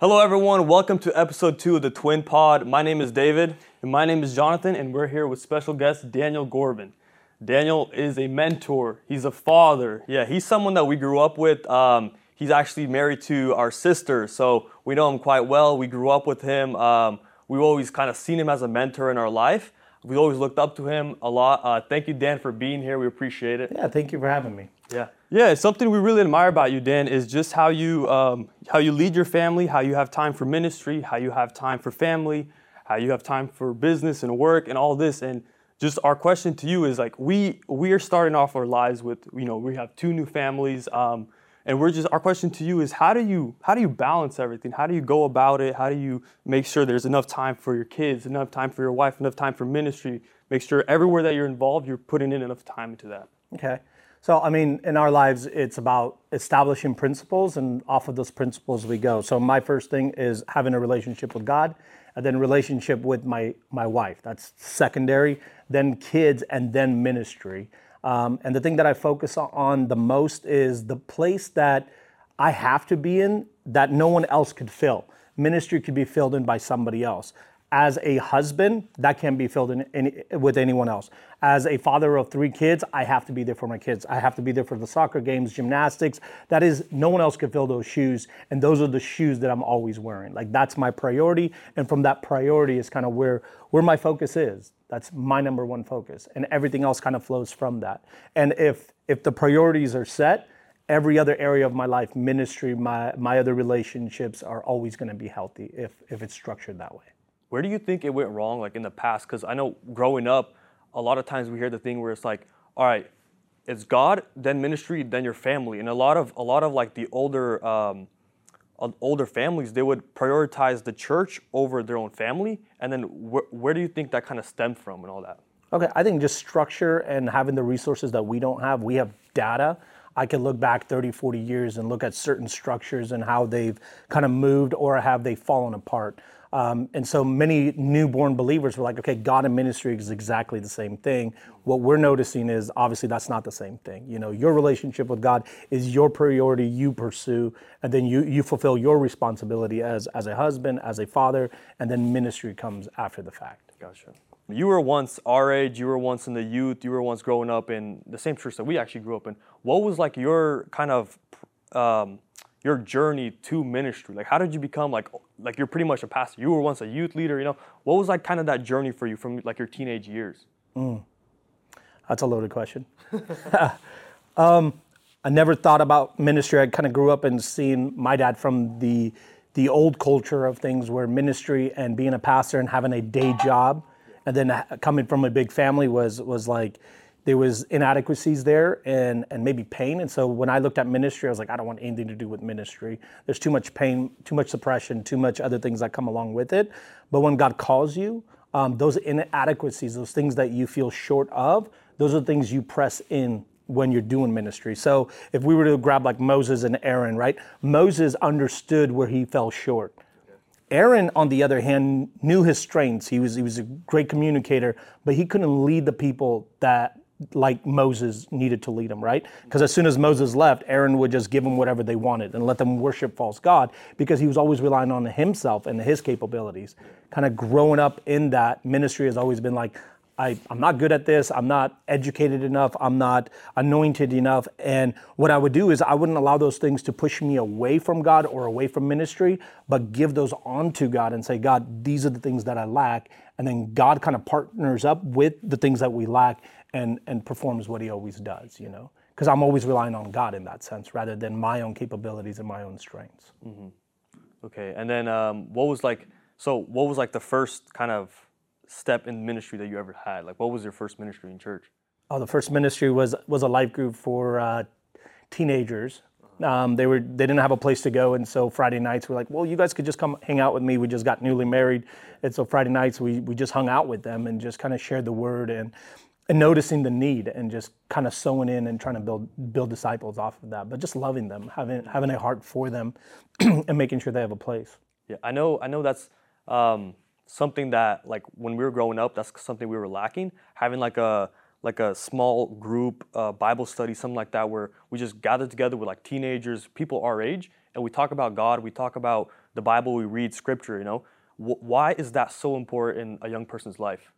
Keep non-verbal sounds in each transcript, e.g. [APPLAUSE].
Hello, everyone. Welcome to episode two of the Twin Pod. My name is David. And my name is Jonathan, and we're here with special guest Daniel Gorbun. Daniel is a mentor, he's a father. Yeah, he's someone that we grew up with. Um, he's actually married to our sister, so we know him quite well. We grew up with him. Um, we've always kind of seen him as a mentor in our life. We always looked up to him a lot. Uh, thank you, Dan, for being here. We appreciate it. Yeah, thank you for having me. Yeah, yeah. Something we really admire about you, Dan, is just how you um, how you lead your family, how you have time for ministry, how you have time for family, how you have time for business and work and all this. And just our question to you is like we we are starting off our lives with you know we have two new families. Um, and we're just our question to you is how do you how do you balance everything how do you go about it how do you make sure there's enough time for your kids enough time for your wife enough time for ministry make sure everywhere that you're involved you're putting in enough time into that okay so i mean in our lives it's about establishing principles and off of those principles we go so my first thing is having a relationship with god and then relationship with my my wife that's secondary then kids and then ministry um, and the thing that I focus on the most is the place that I have to be in that no one else could fill. Ministry could be filled in by somebody else. As a husband, that can't be filled in with anyone else. As a father of three kids, I have to be there for my kids. I have to be there for the soccer games, gymnastics. That is, no one else can fill those shoes. And those are the shoes that I'm always wearing. Like that's my priority. And from that priority is kind of where, where my focus is. That's my number one focus. And everything else kind of flows from that. And if if the priorities are set, every other area of my life, ministry, my my other relationships are always going to be healthy if if it's structured that way. Where do you think it went wrong like in the past cuz I know growing up a lot of times we hear the thing where it's like, all right, it's God, then ministry, then your family. And a lot of a lot of like the older um, older families, they would prioritize the church over their own family. And then wh- where do you think that kind of stemmed from and all that? Okay, I think just structure and having the resources that we don't have. We have data. I can look back 30, 40 years and look at certain structures and how they've kind of moved or have they fallen apart. Um, and so many newborn believers were like, okay, God and ministry is exactly the same thing. What we're noticing is obviously that's not the same thing. You know, your relationship with God is your priority, you pursue, and then you, you fulfill your responsibility as, as a husband, as a father, and then ministry comes after the fact. Gotcha. You were once our age, you were once in the youth, you were once growing up in the same church that we actually grew up in. What was like your kind of um, your journey to ministry? Like, how did you become like like you're pretty much a pastor? You were once a youth leader. You know, what was like kind of that journey for you from like your teenage years? Mm. That's a loaded question. [LAUGHS] um, I never thought about ministry. I kind of grew up and seeing my dad from the the old culture of things, where ministry and being a pastor and having a day job, and then coming from a big family was was like there was inadequacies there and and maybe pain. And so when i looked at ministry i was like i don't want anything to do with ministry. There's too much pain too much suppression too much other things that come along with it. But when god calls you um, those inadequacies those things that you feel short of those are the things you press in when you're doing ministry. So if we were to grab like moses and aaron right? Moses understood where he fell short. Aaron, on the other hand, knew his strengths. He was he was a great communicator, but he couldn't lead the people that like Moses needed to lead them, right? Because as soon as Moses left, Aaron would just give them whatever they wanted and let them worship false God because he was always relying on himself and his capabilities. Kind of growing up in that ministry has always been like, I, am not good at this. I'm not educated enough. I'm not anointed enough. And what I would do is I wouldn't allow those things to push me away from God or away from ministry, but give those on to God and say, God, these are the things that I lack. And then God kind of partners up with the things that we lack and and performs what he always does you know? Because i'm always relying on god in that sense rather than my own capabilities and my own strengths. Mm-hmm. okay and then um, what was like so what was like the first kind of step in ministry that you ever had? Like what was your first ministry in church? Oh the first ministry was was a life group for uh, teenagers. Um, they were they didn't have a place to go, and so Friday nights we're like, well, you guys could just come hang out with me. We just got newly married, and so Friday nights we we just hung out with them and just kind of shared the word and and noticing the need and just kind of sowing in and trying to build build disciples off of that but just loving them having having a heart for them [CLEARS THROAT] and making sure they have a place yeah i know i know that's um, something that like when we were growing up that's something we were lacking having like a like a small group uh, bible study something like that where we just gather together with like teenagers people our age and we talk about god we talk about the Bible, we read Scripture. You know, Wh- why is that so important in a young person's life?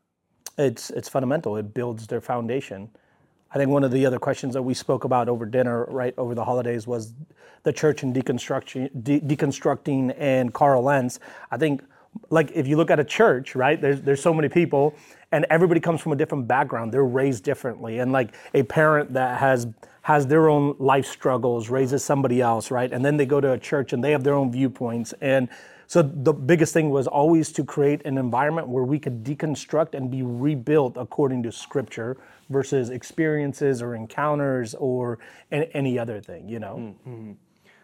It's it's fundamental. It builds their foundation. I think one of the other questions that we spoke about over dinner, right over the holidays, was the church and deconstruction, de- deconstructing, and Carl Lentz. I think, like if you look at a church, right, there's there's so many people, and everybody comes from a different background. They're raised differently, and like a parent that has has their own life struggles raises somebody else, right, and then they go to a church and they have their own viewpoints and so the biggest thing was always to create an environment where we could deconstruct and be rebuilt according to scripture versus experiences or encounters or any other thing, you know? Mm-hmm.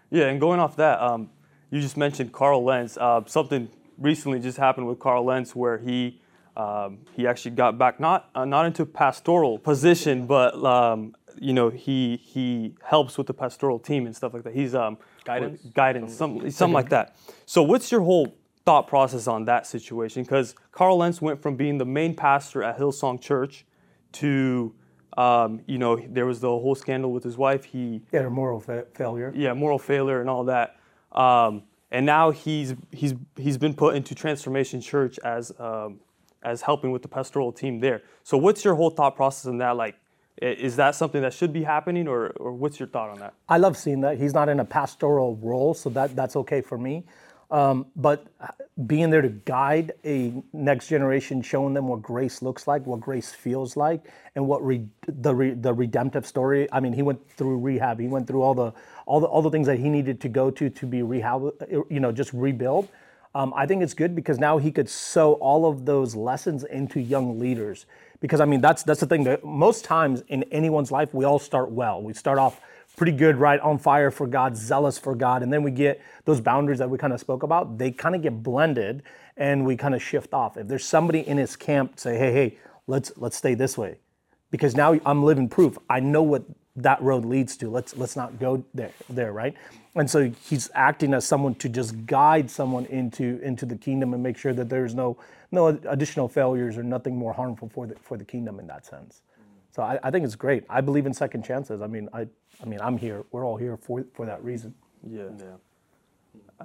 Yeah, and going off that, um, you just mentioned Carl Lentz. Uh, something recently just happened with Carl Lentz where he um, he actually got back not uh, not into pastoral position, but um, you know he he helps with the pastoral team and stuff like that. He's um, guidance, guidance, something, something like that. So, what's your whole thought process on that situation? Because Carl Lentz went from being the main pastor at Hillsong Church to, um, you know, there was the whole scandal with his wife. He yeah, a moral fa- failure. Yeah, moral failure and all that. Um, and now he's he's he's been put into Transformation Church as um, as helping with the pastoral team there. So, what's your whole thought process on that? Like, is that something that should be happening, or, or what's your thought on that? I love seeing that. He's not in a pastoral role, so that, that's okay for me. Um, but being there to guide a next generation, showing them what grace looks like, what grace feels like, and what re- the re- the redemptive story. I mean, he went through rehab. He went through all the all the all the things that he needed to go to to be rehab. You know, just rebuild. Um, I think it's good because now he could sow all of those lessons into young leaders because I mean that's that's the thing that most times in anyone's life we all start well. We start off pretty good, right, on fire for God, zealous for God, and then we get those boundaries that we kind of spoke about. They kind of get blended, and we kind of shift off. If there's somebody in his camp, say, hey, hey, let's let's stay this way, because now I'm living proof. I know what that road leads to. Let's let's not go there there, right? And so he's acting as someone to just guide someone into into the kingdom and make sure that there's no no additional failures or nothing more harmful for the for the kingdom in that sense. So I, I think it's great. I believe in second chances. I mean, I I mean, I'm here. We're all here for for that reason. Yeah, yeah,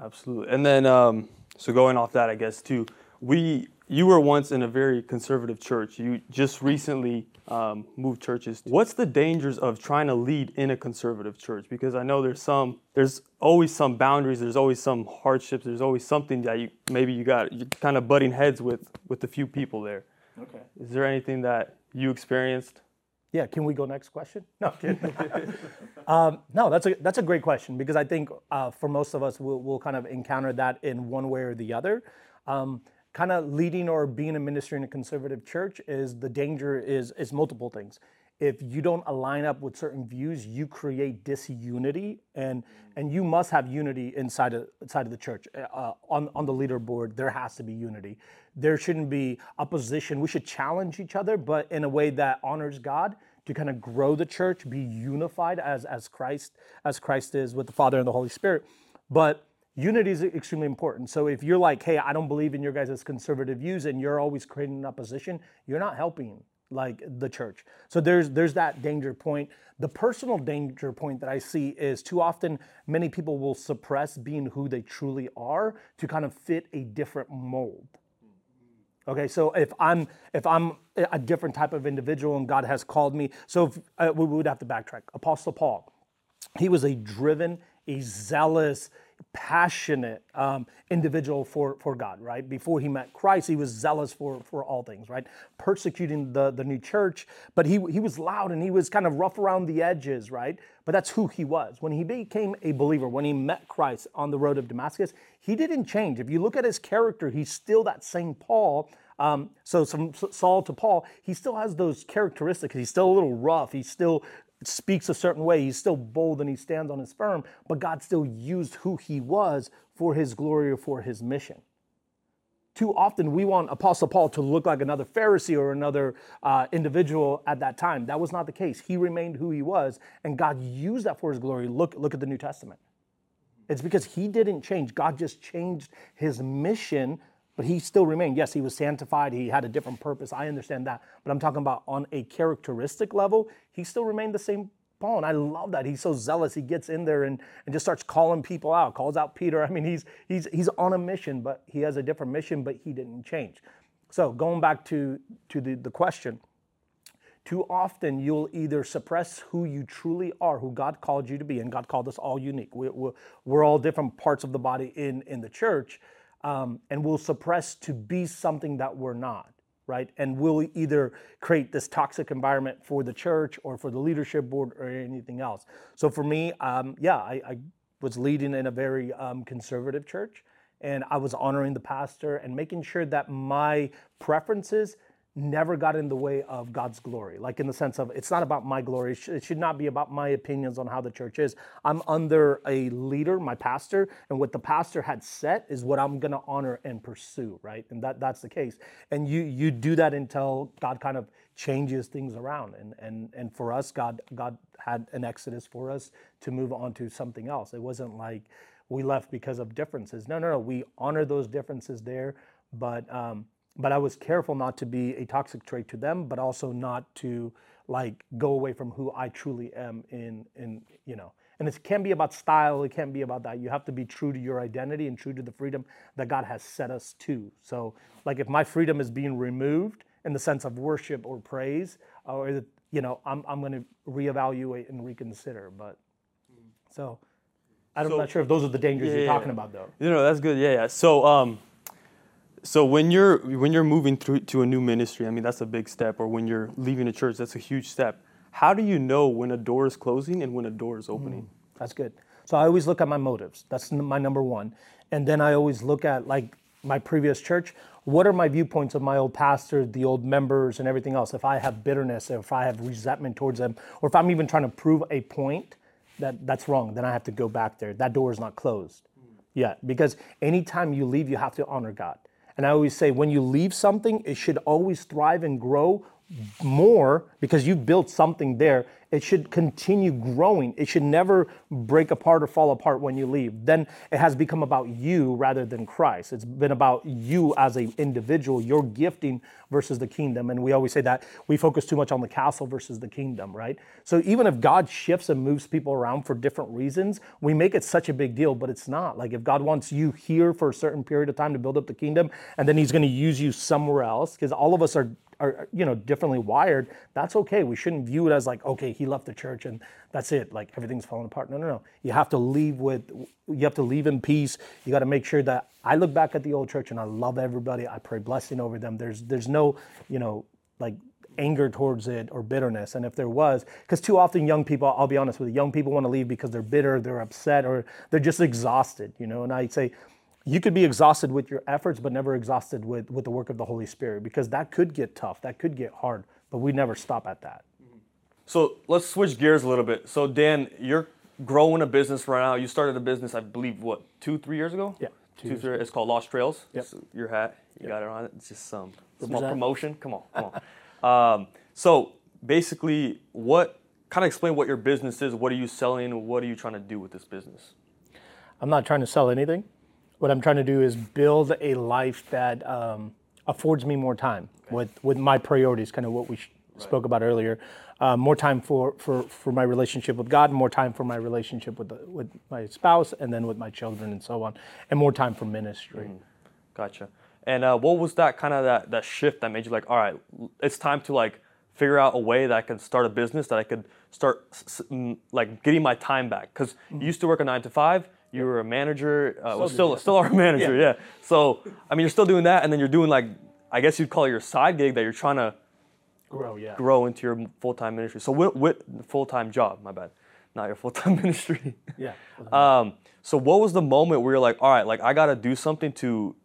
absolutely. And then um, so going off that, I guess too, we you were once in a very conservative church. You just recently um, moved churches. What's the dangers of trying to lead in a conservative church? Because I know there's some, there's always some boundaries. There's always some hardships. There's always something that you maybe you got you're kind of butting heads with with a few people there. Okay. Is there anything that you experienced? Yeah, can we go next question? No, [LAUGHS] [LAUGHS] um, no, that's a that's a great question because I think uh, for most of us we'll, we'll kind of encounter that in one way or the other. Um, kind of leading or being a minister in a conservative church is the danger is is multiple things. If you don't align up with certain views, you create disunity, and and you must have unity inside of inside of the church. Uh, on on the leaderboard, there has to be unity. There shouldn't be opposition. We should challenge each other, but in a way that honors God to kind of grow the church, be unified as as Christ as Christ is with the Father and the Holy Spirit. But unity is extremely important. So if you're like, hey, I don't believe in your guys' conservative views and you're always creating an opposition, you're not helping like the church. So there's there's that danger point. The personal danger point that I see is too often many people will suppress being who they truly are to kind of fit a different mold. Okay, so if I'm if I'm a different type of individual and God has called me, so if, uh, we would have to backtrack. Apostle Paul, he was a driven, a zealous, passionate um, individual for, for God, right? Before he met Christ, he was zealous for, for all things, right? Persecuting the, the new church, but he, he was loud and he was kind of rough around the edges, right? But that's who he was. When he became a believer, when he met Christ on the road of Damascus, he didn't change. If you look at his character, he's still that same Paul. Um, so from Saul to Paul, he still has those characteristics. He's still a little rough. He's still speaks a certain way. He's still bold and he stands on his firm, but God still used who he was for his glory or for his mission. Too often we want Apostle Paul to look like another Pharisee or another uh, individual at that time. That was not the case. He remained who he was, and God used that for his glory. Look, look at the New Testament. It's because he didn't change. God just changed his mission but he still remained. Yes, he was sanctified. He had a different purpose. I understand that. But I'm talking about on a characteristic level, he still remained the same Paul, and I love that he's so zealous. He gets in there and, and just starts calling people out, calls out Peter. I mean, he's he's he's on a mission, but he has a different mission, but he didn't change. So going back to to the, the question, too often you'll either suppress who you truly are, who God called you to be, and God called us all unique. We're, we're, we're all different parts of the body in, in the church, um, and we'll suppress to be something that we're not, right? And we'll either create this toxic environment for the church or for the leadership board or anything else. So for me, um, yeah, I, I, was leading in a very um, conservative church, and I was honoring the pastor and making sure that my preferences never got in the way of God's glory. Like in the sense of it's not about my glory. It should not be about my opinions on how the church is. I'm under a leader, my pastor, and what the pastor had set is what I'm going to honor and pursue, right? And that that's the case. And you you do that until God kind of changes things around. And and and for us God God had an exodus for us to move on to something else. It wasn't like we left because of differences. No, no, no. We honor those differences there, but um but I was careful not to be a toxic trait to them, but also not to like go away from who I truly am in in you know. And it can be about style, it can't be about that. You have to be true to your identity and true to the freedom that God has set us to. So like if my freedom is being removed in the sense of worship or praise, or you know, I'm I'm going to reevaluate and reconsider. But so I'm So- not sure if those are the dangers Yeah, you're talking yeah. about though. You know, that's good. Yeah, yeah. So, um, so when you're when you're moving through to a new ministry, I mean, that's a big step. Or when you're leaving a church, that's a huge step. How do you know when a door is closing and when a door is opening? Mm, that's good. So I always look at my motives. That's n- my number one. And then I always look at like my previous church. What are my viewpoints of my old pastor, the old members, and everything else? If I have bitterness, if I have resentment towards them, or if I'm even trying to prove a point that that's wrong, then I have to go back there. That door is not closed mm. yet. Because anytime you leave, you have to honor God. And I always say, when you leave something, it should always thrive and grow more because you've built something there. It should continue growing. It should never break apart or fall apart when you leave. Then it has become about you rather than Christ. It's been about you as an individual, your gifting versus the kingdom. And we always say that we focus too much on the castle versus the kingdom, right? So even if God shifts and moves people around for different reasons, we make it such a big deal, but it's not. Like if God wants you here for a certain period of time to build up the kingdom, and then He's going to use you somewhere else, because all of us are are you know differently wired that's okay. We shouldn't view it as like okay he left the church and that's it. Like everything's falling apart. No no no. You have to leave with you have to leave in peace. You got to make sure that i look back at the old church and i love everybody. I pray blessing over them. There's there's no you know like anger towards it or bitterness. And if there was because too often young people i'll be honest with you young people want to leave because they're bitter they're upset or they're just exhausted you know? And i say you could be exhausted with your efforts but never exhausted with, with the work of the holy spirit because that could get tough that could get hard but we never stop at that So let's switch gears a little bit. So Dan, you're growing a business right now. You started a business, I believe, what two, three years ago? Yeah, two, two three. It's called Lost Trails. Yep. It's your hat, you got it on it. It's just some small Represent. promotion. Come on, come [LAUGHS] on. um, so basically, what kind of explain what your business is? What are you selling? What are you trying to do with this business? I'm not trying to sell anything. What I'm trying to do is build a life that um, affords me more time with, with my priorities, kind of what we sh- spoke about earlier. Uh, more time for, for, for my relationship with God, more time for my relationship with, the, with my spouse, and then with my children and so on, and more time for ministry. Gotcha. And uh, what was that kind of that, that shift that made you like, all right, it's time to like figure out a way that I can start a business that I could start mm, like getting my time back? Because you used to work a nine to five. You were a manager. Uh, well, still, still are a manager. Yeah. So I mean, you're still doing that, and then you're doing like, I guess you'd call it your side gig that you're trying to Grow, yeah. grow into your full time ministry. So with, with full time job, my bad, not your full time [LAUGHS] ministry. Yeah. Um, so what was the moment where you're like, all right, like I gotta do something to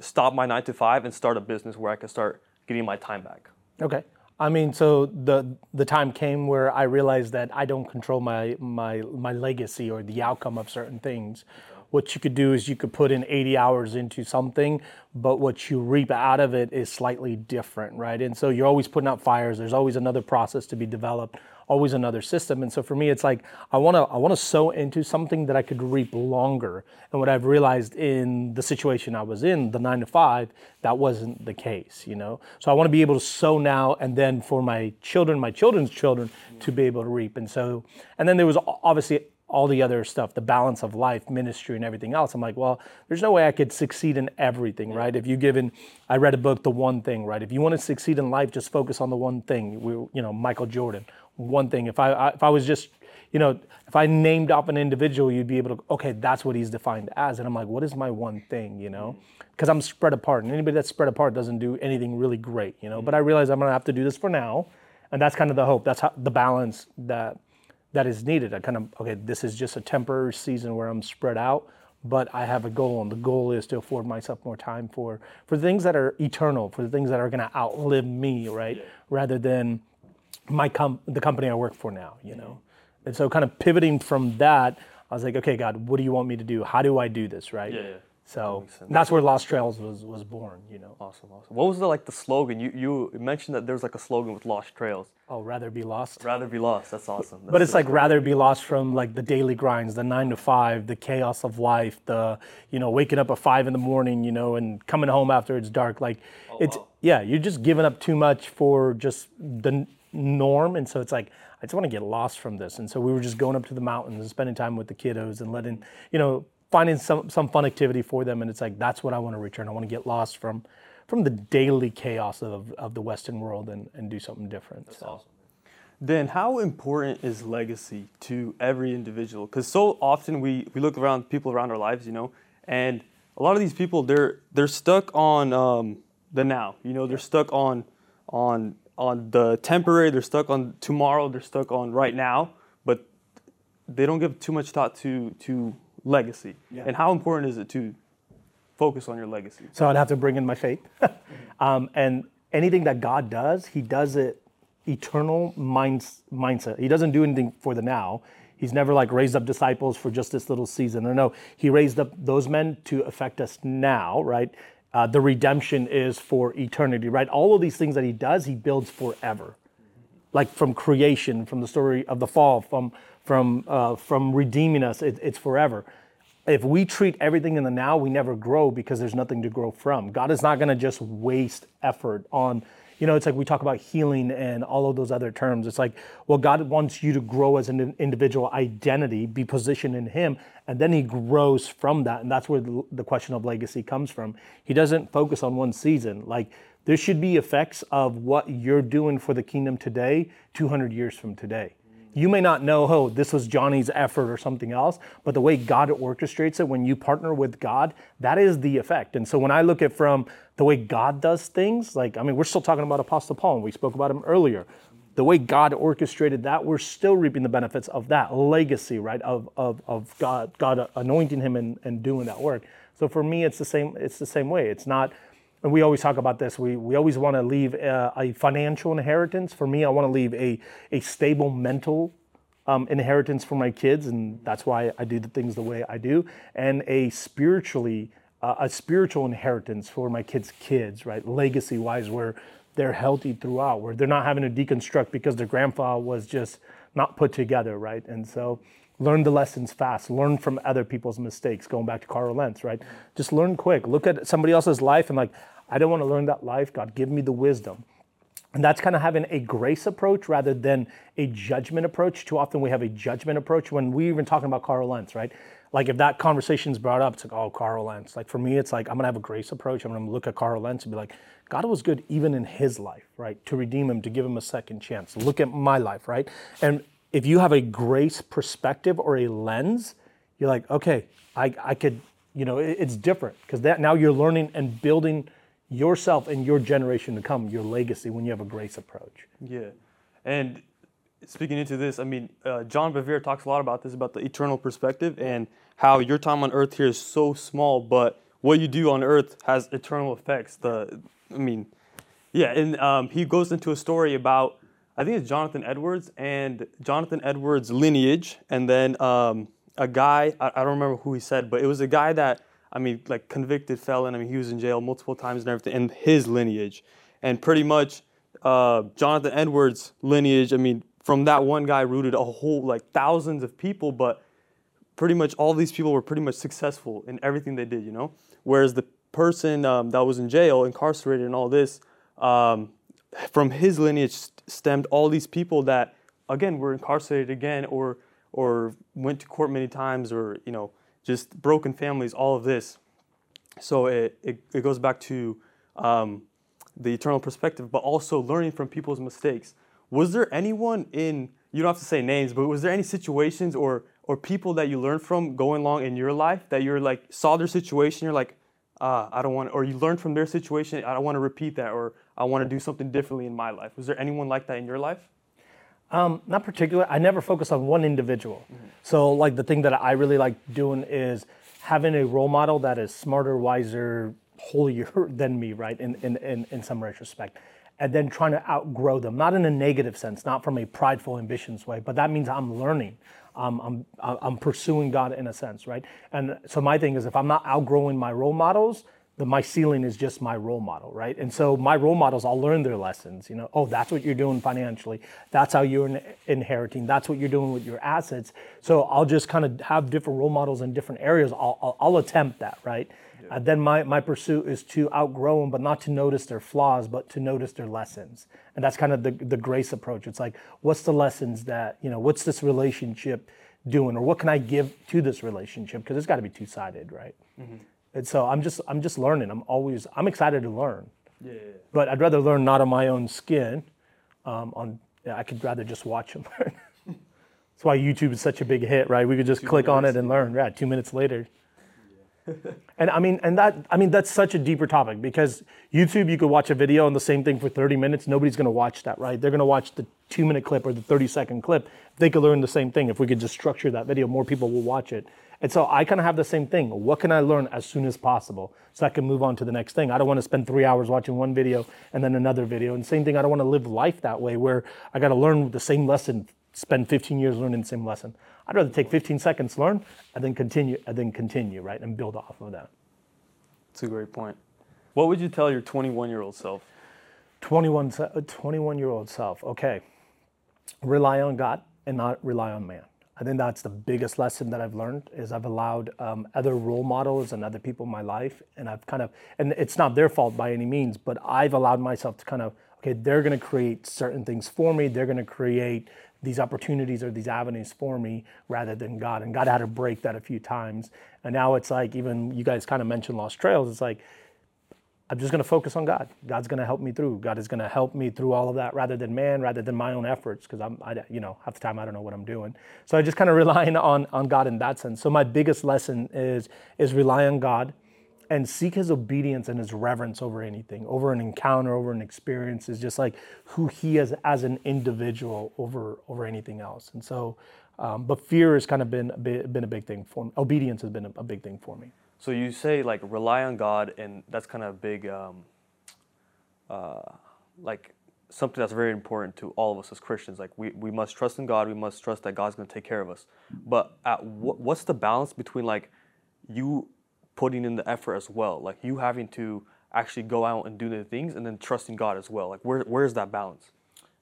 stop my nine to five and start a business where I can start getting my time back? Okay. I mean, so the the time came where I realized that I don't control my my my legacy or the outcome of certain things. What you could do is you could put in 80 hours into something, but what you reap out of it is slightly different, right? And so you're always putting out fires. There's always another process to be developed, always another system. And so for me, it's like I want to I want to sow into something that I could reap longer. And what I've realized in the situation I was in, the nine to five, that wasn't the case. You know, so I want to be able to sow now, and then for my children, my children's children, to be able to reap. And so, and then there was obviously all the other stuff, the balance of life, ministry, and everything else. I'm like, well, there's no way I could succeed in everything, right? If you given, I read a book, The One Thing, right? If you want to succeed in life, just focus on the one thing. We, you know, Michael Jordan, one thing. If I, I if I was just, you know, if I named off an individual, you'd be able to, okay, that's what he's defined as. And I'm like, what is my one thing, you know? Mm-hmm. Because I'm spread apart, and anybody that's spread apart doesn't do anything really great, you know. But I mm-hmm. realize I'm gonna have to do this for now, and that's kind of the hope. That's how the balance that that is needed. I kind of okay, this is just a temporary season where I'm spread out, but I have a goal, and the goal is to afford myself more time for for things that are eternal, for the things that are going to outlive me, right? Rather than my com- the company I work for now, you know. And so, kind of pivoting from that, I was like, okay, God, what do you want me to do? How do I do this, right? Yeah. yeah. So that that's where Lost Trails was was born, you know. Awesome, awesome. What was the like the slogan? You you mentioned that there's like a slogan with Lost Trails. Oh, rather be lost. Rather be lost. That's awesome. That's but it's like rather be lost from like the daily grinds, the nine to five, the chaos of life, the you know waking up at five in the morning, you know, and coming home after it's dark. Like oh, it's wow. yeah, you're just giving up too much for just the norm, and so it's like I just want to get lost from this. And so we were just going up to the mountains and spending time with the kiddos and letting you know finding some some fun activity for them and it's like that's what I want to return. I want to get lost from from the daily chaos of, of the Western world and, and do something different. That's so. awesome. Then how important is legacy to every individual? Because so often we, we look around people around our lives, you know, and a lot of these people they're they're stuck on um, the now. You know, they're stuck on on on the temporary. They're stuck on tomorrow. They're stuck on right now. But they don't give too much thought to to legacy. Yeah. And how important is it to focus on your legacy? So I'd have to bring in my faith. [LAUGHS] um, and anything that God does, He does it eternal minds, mindset. He doesn't do anything for the now. He's never like raised up disciples for just this little season. Or no, He raised up those men to affect us now, right? Uh, the redemption is for eternity, right? All of these things that He does, He builds forever. Like from creation, from the story of the fall, from from, uh, from redeeming us. It, it's forever. If we treat everything in the now, we never grow because there's nothing to grow from. God is not going to just waste effort on, you know, it's like we talk about healing and all of those other terms. It's like, well, God wants you to grow as an individual identity, be positioned in Him, and then He grows from that. And that's where the, question of legacy comes from. He doesn't focus on one season. Like, there should be effects of what you're doing for the kingdom today, 200 years from today you may not know, oh, this was Johnny's effort or something else, but the way God orchestrates it, when you partner with God, that is the effect. And so when I look at from the way God does things, like, I mean, we're still talking about Apostle Paul, and we spoke about him earlier. The way God orchestrated that, we're still reaping the benefits of that legacy, right? Of, of, of God, God anointing him and, and doing that work. So for me, it's the same, it's the same way. It's not, and we always talk about this. We, we always want to leave a, a financial inheritance. For me, I want to leave a, a stable mental um, inheritance for my kids, and that's why I do the things the way I do, and a spiritually uh, a spiritual inheritance for my kids' kids, right? Legacy wise, where they're healthy throughout, where they're not having to deconstruct because their grandpa was just not put together, right? And so learn the lessons fast, learn from other people's mistakes, going back to Carl Lentz, right? Just learn quick. Look at somebody else's life and like, I don't want to learn that life. God, give me the wisdom. And that's kind of having a grace approach rather than a judgment approach. Too often we have a judgment approach when we even talking about Carl Lentz, right? Like if that conversation is brought up, it's like, oh, Carl Lentz. Like for me, it's like I'm gonna have a grace approach. I'm gonna look at Carl Lentz and be like, God was good even in his life, right? To redeem him, to give him a second chance. Look at my life, right? And if you have a grace perspective or a lens, you're like, okay, I, I could, you know, it, it's different because that now you're learning and building yourself and your generation to come, your legacy when you have a grace approach. Yeah. And speaking into this, I mean, uh, John Bevere talks a lot about this, about the eternal perspective and how your time on earth here is so small, but what you do on earth has eternal effects. The, I mean, yeah, and um, he goes into a story about, I think it's Jonathan Edwards and Jonathan Edwards' lineage, and then um, a guy, I, I don't remember who he said, but it was a guy that I mean, like convicted felon. I mean, he was in jail multiple times and everything, and his lineage. And pretty much, uh, Jonathan Edwards' lineage, I mean, from that one guy rooted a whole like thousands of people, but pretty much all these people were pretty much successful in everything they did, you know. Whereas the person um, that was in jail, incarcerated, and all this, um, from his lineage stemmed all these people that, again, were incarcerated again, or or went to court many times, or you know, just broken families, all of this. So it it, it goes back to um, the eternal perspective, but also learning from people's mistakes. Was there anyone in you don't have to say names, but was there any situations or or people that you learned from going along in your life that you're like saw their situation, you're like, ah, I don't want, or you learned from their situation, I don't want to repeat that, or I want to do something differently in my life. Was there anyone like that in your life? Um, not particular. I never focus on one individual. So like the thing that I really like doing is having a role model that is smarter, wiser, holier [LAUGHS] than me, right? In in in, in some retrospect. And then trying to outgrow them, not in a negative sense, not from a prideful, ambitions way, but that means I'm learning. Um, I'm I'm pursuing God in a sense, right? And so my thing is, if I'm not outgrowing my role models, the my ceiling is just my role model, right? And so my role models, I'll learn their lessons. You know, oh, that's what you're doing financially. That's how you're in- inheriting. That's what you're doing with your assets. So I'll just kind of have different role models in different areas. I'll, I'll, I'll attempt that, right? Uh, then my, my pursuit is to outgrow them, but not to notice their flaws, but to notice their lessons. And that's kind of the, the grace approach. It's like, what's the lessons that, you know, what's this relationship doing? Or what can I give to this relationship? Because it's got to be two sided, right? And so I'm just I'm just learning. I'm always I'm excited to learn. Yeah. But I'd rather learn not on my own skin. Um, on yeah, I could rather just watch them learn. [LAUGHS] That's why YouTube is such a big hit, right? We could just click on it and learn. Yeah, two minutes later. [LAUGHS] and I mean, and that I mean that's such a deeper topic because YouTube you could watch a video on the same thing for 30 minutes. Nobody's gonna watch that, right? They're gonna watch the two minute clip or the 30 second clip. They could learn the same thing. If we could just structure that video, more people will watch it. And so I kind of have the same thing. What can I learn as soon as possible so I can move on to the next thing? I don't want to spend three hours watching one video and then another video. And same thing, I don't want to live life that way where I got to learn the same lesson, spend 15 years learning the same lesson. I'd rather take 15 seconds, learn, and then continue, and then continue, right, and build off of that. That's a great point. What would you tell your 21 year old self? 21, se- uh, 21 year old self. Okay. Rely on God and not rely on man. I think that's the biggest lesson that I've learned is I've allowed um, other role models and other people in my life, and I've kind of, and it's not their fault by any means, but I've allowed myself to kind of, okay, they're going to create certain things for me. They're going to create these opportunities or these avenues for me rather than God. And God had to break that a few times. And now it's like, even you guys kind of mentioned Lost Trails. It's like, I'm just going to focus on God. God's going to help me through. God is going to help me through all of that rather than man, rather than my own efforts, because I'm, I, you know, half the time I don't know what I'm doing. So I just kind of relying [LAUGHS] on on God in that sense. So my biggest lesson is is rely on God, and seek His obedience and His reverence over anything, over an encounter, over an experience. Is just like who He is as an individual over over anything else. And so, um, but fear has kind of been been a big thing for me. Obedience has been a, a big thing for me. So you say like rely on God, and that's kind of a big, um, uh, like something that's very important to all of us as Christians. Like we, we must trust in God. We must trust that God's going to take care of us. But at wh- what's the balance between like you putting in the effort as well, like you having to actually go out and do the things, and then trusting God as well? Like where where's that balance?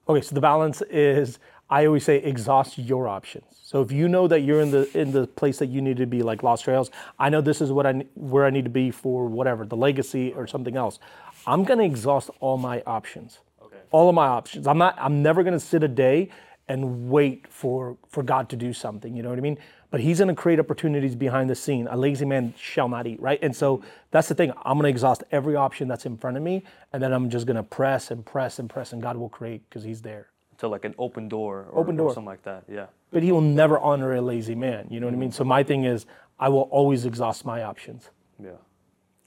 Okay, so the balance is I always say exhaust your options. So if you know that you're in the in the place that you need to be, like Lost Trails, I know this is what I where I need to be for whatever the legacy or something else. I'm gonna exhaust all my options. Okay. All of my options. I'm not. I'm never gonna sit a day and wait for for God to do something. You know what I mean? But He's gonna create opportunities behind the scene. A lazy man shall not eat. Right. And so that's the thing. I'm gonna exhaust every option that's in front of me, and then I'm just gonna press and press and press, and God will create because He's there. To like an open door or, Open or something like that. Yeah. but he will never honor a lazy man. You know what I mean? So my thing is, I will always exhaust my options. Yeah.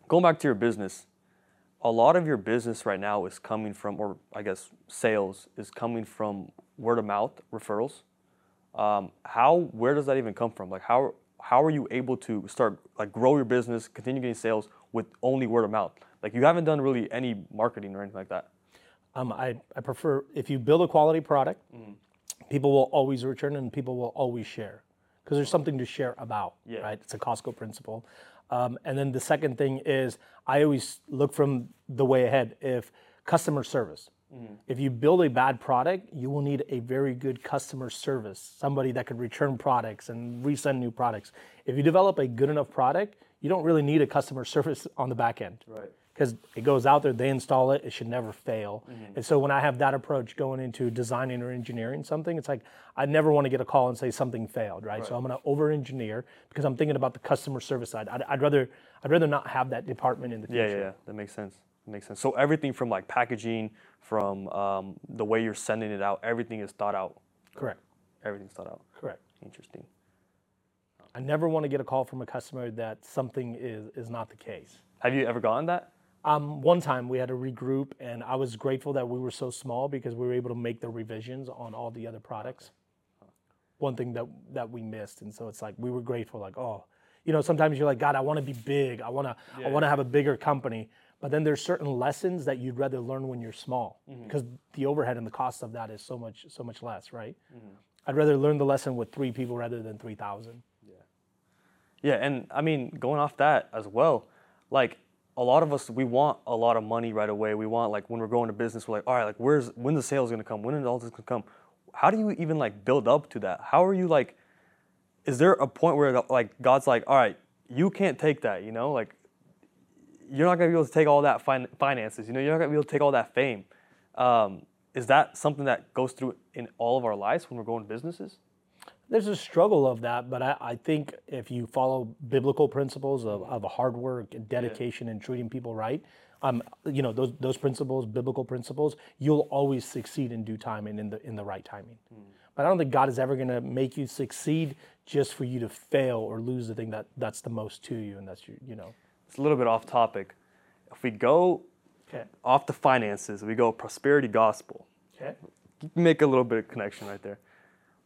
Going back to your business, a lot of your business right now is coming from, or I guess sales is coming from word of mouth referrals. Um, how, where does that even come from? Like how, how are you able to start like grow your business, continue getting sales with only word of mouth? Like you haven't done really any marketing or anything like that. Um, I, I prefer if you build a quality product, people will always return and people will always share because there's something to share about, Yeah. right? It's a Costco principle. Um, and then the second thing is I always look from the way ahead. If customer service, If you build a bad product, you will need a very good customer service, somebody that could return products and resend new products. If you develop a good enough product, you don't really need a customer [LAUGHS] service on the back end. Right. Because it goes out there, they install it, it should never fail. Mm-hmm. And so when I have that approach going into designing or engineering something, it's like I never want to get a call and say something failed, right? So I'm going to over-engineer because I'm thinking about the customer service side. I'd, I'd rather I'd rather not have that department in the Yeah, future. yeah, yeah. That makes sense. That makes sense. So everything from like packaging, from um, the way you're sending it out, everything is thought out. Correct. Everything's thought out. Correct. Interesting. I never want to get a call from a customer that something is is not the case. Have you ever gotten that? Um, one time we had to regroup, and I was grateful that we were so small because we were able to make the revisions on all the other products. One thing that that we missed, and so it's like we were grateful. Like, oh, you know, sometimes you're like, God, I want to be big. I want to, I want to have a bigger company. But then there's certain lessons that you'd rather learn when you're small because the overhead and the cost of that is so much, so much less, right? I'd rather learn the lesson with three people rather than three thousand. Yeah, Yeah, and I mean, going off that as well, like a lot of us, we want a lot of money right away. We want like when we're going to business, we're like, all right, like where's when the sales gonna come? When is all this gonna come? How do you even like build up to that? How are you like? Is there a point where like God's like, all right, you can't take that, you know, like you're not gonna be able to take all that fin- finances, you know, you're not gonna be able to take all that fame. Um, is that something that goes through in all of our lives when we're going to businesses? There's a struggle of that, but I, I think if you follow biblical principles of, of hard work and dedication and treating people right, um, you know those those principles, biblical principles, you'll always succeed in due time and in the in the right timing. But I don't think God is ever going to make you succeed just for you to fail or lose the thing that that's the most to you, and that's your, you know. It's a little bit off topic. If we go Okay. off the finances, we go prosperity gospel. Okay. make a little bit of connection right there.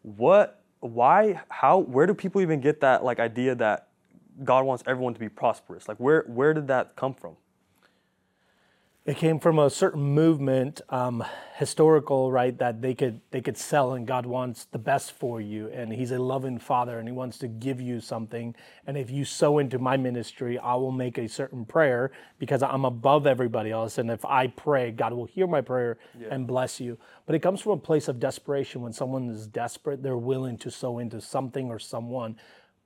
What, why, how, where do people even get that like idea that God wants everyone to be prosperous? Like where, where did that come from? It came from a certain movement, um, historical, right? That they could they could sell, and God wants the best for you, and He's a loving Father, and He wants to give you something. And if you sow into my ministry, I will make a certain prayer because I'm above everybody else. And if I pray, God will hear my prayer and bless you. But it comes from a place of desperation. When someone is desperate, they're willing to sow into something or someone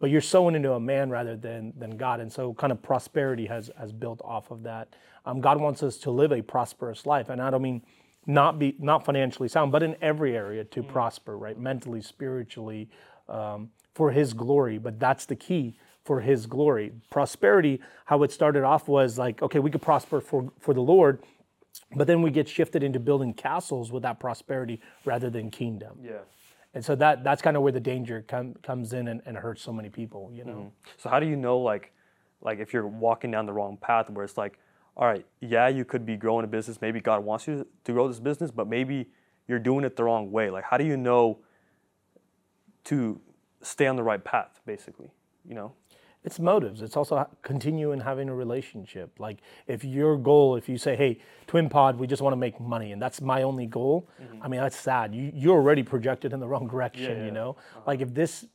but you're sowing into a man rather than than God, and so kind of prosperity has has built off of that. Um, God wants us to live a prosperous life, and I don't mean not be not financially sound, but in every area to prosper, right? Mentally, spiritually, um, for His glory. But that's the key for His glory. Prosperity, how it started off was like, okay, we could prosper for for the Lord, but then we get shifted into building castles with that prosperity rather than kingdom. Yeah. And so that that's kind of where the danger com- comes in and, and hurts so many people, you know. Mm-hmm. So how do you know like, like if you're walking down the wrong path where it's like, all right, yeah, you could be growing a business. Maybe God wants you to grow this business, but maybe you're doing it the wrong way. Like, how do you know to stay on the right path, basically? You know? It's motives. It's also continuing having a relationship. Like if your goal, if you say, "Hey, Twin Pod, we just want to make money," and that's my only goal. Mm-hmm. I mean, that's sad. You you're already projected in the wrong direction. yeah. You know, uh-huh. like if this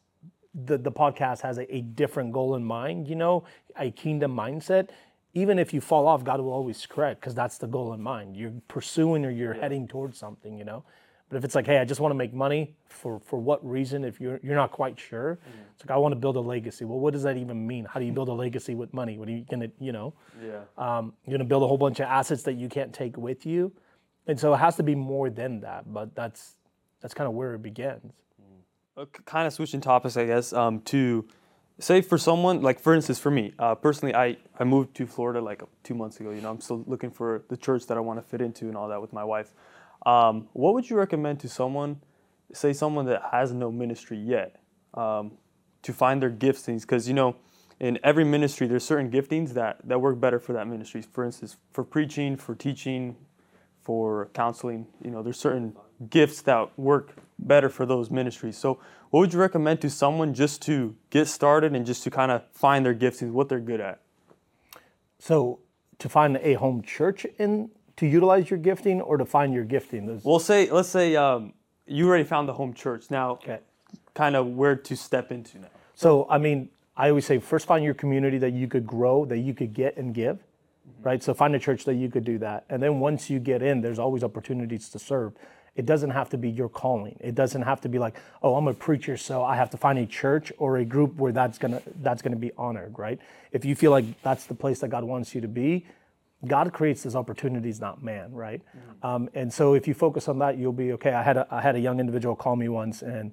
the the podcast has a, a different goal in mind, you know, a kingdom mindset. Even if you fall off, God will always correct because that's the goal in mind. You're pursuing or you're heading towards something, you know. But if it's like, hey, I just want to make money for for what reason? If you're you're not quite sure, it's like I want to build a legacy. Well, what does that even mean? How do you build a legacy with money? What are you gonna, you know? Yeah. Um, you're gonna build a whole bunch of assets that you can't take with you, and so it has to be more than that. But that's that's kind of where it begins. kind of switching topics, I guess, um, to say for someone, like for instance, for me, uh, personally, I, I moved to Florida like two months ago. You know, I'm still looking for the church that I want to fit into and all that with my wife. Um, what would you recommend to someone, say someone that has no ministry yet, um, to find their giftings? Because, you know, in every ministry, there's certain giftings that, that work better for that ministry. For instance, for preaching, for teaching, for counseling. You know, there's certain gifts that work better for those ministries. So, what would you recommend to someone just to get started and just to kind of find their giftings, what they're good at? So to find a home church in to utilize your gifting or to find your gifting. Those, We'll say, let's say um, you already found the home church. Now, Okay. kind of where to step into now. So I mean, I always say first find your community that you could grow, that you could get and give. right? So find a church that you could do that. And then once you get in, there's always opportunities to serve. It doesn't have to be your calling. It doesn't have to be like, oh, I'm a preacher, so I have to find a church or a group where that's gonna that's gonna be honored, right? If you feel like that's the place that God wants you to be, God creates those opportunities, not man, right? Um, and so if you focus on that, you'll be okay. I had a, I had a young individual call me once, and